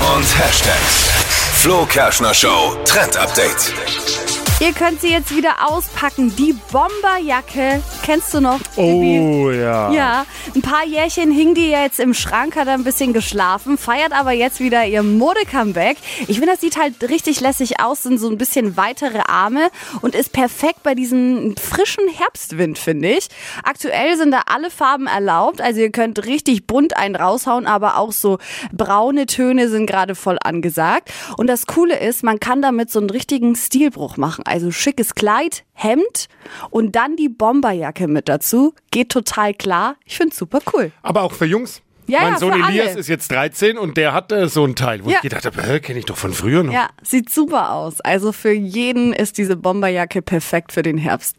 Und Hashtags. Flo Kerschner Show Trend Update. Ihr könnt sie jetzt wieder auspacken. Die Bomberjacke. Kennst du noch? Oh ja. Ja, ein paar Jährchen hing die ja jetzt im Schrank, hat ein bisschen geschlafen, feiert aber jetzt wieder ihr Mode-Comeback. Ich finde, das sieht halt richtig lässig aus, sind so ein bisschen weitere Arme und ist perfekt bei diesem frischen Herbstwind, finde ich. Aktuell sind da alle Farben erlaubt, also ihr könnt richtig bunt einen raushauen, aber auch so braune Töne sind gerade voll angesagt. Und das Coole ist, man kann damit so einen richtigen Stilbruch machen. Also schickes Kleid, Hemd und dann die Bomberjacke mit dazu. Geht total klar. Ich find's super cool. Aber auch für Jungs. Ja, mein ja, Sohn für alle. Elias ist jetzt 13 und der hat äh, so ein Teil, wo Ja. ich gedacht habe, kenne ich doch von früher noch. Ja, sieht super aus. Also für jeden ist diese Bomberjacke perfekt für den Herbst.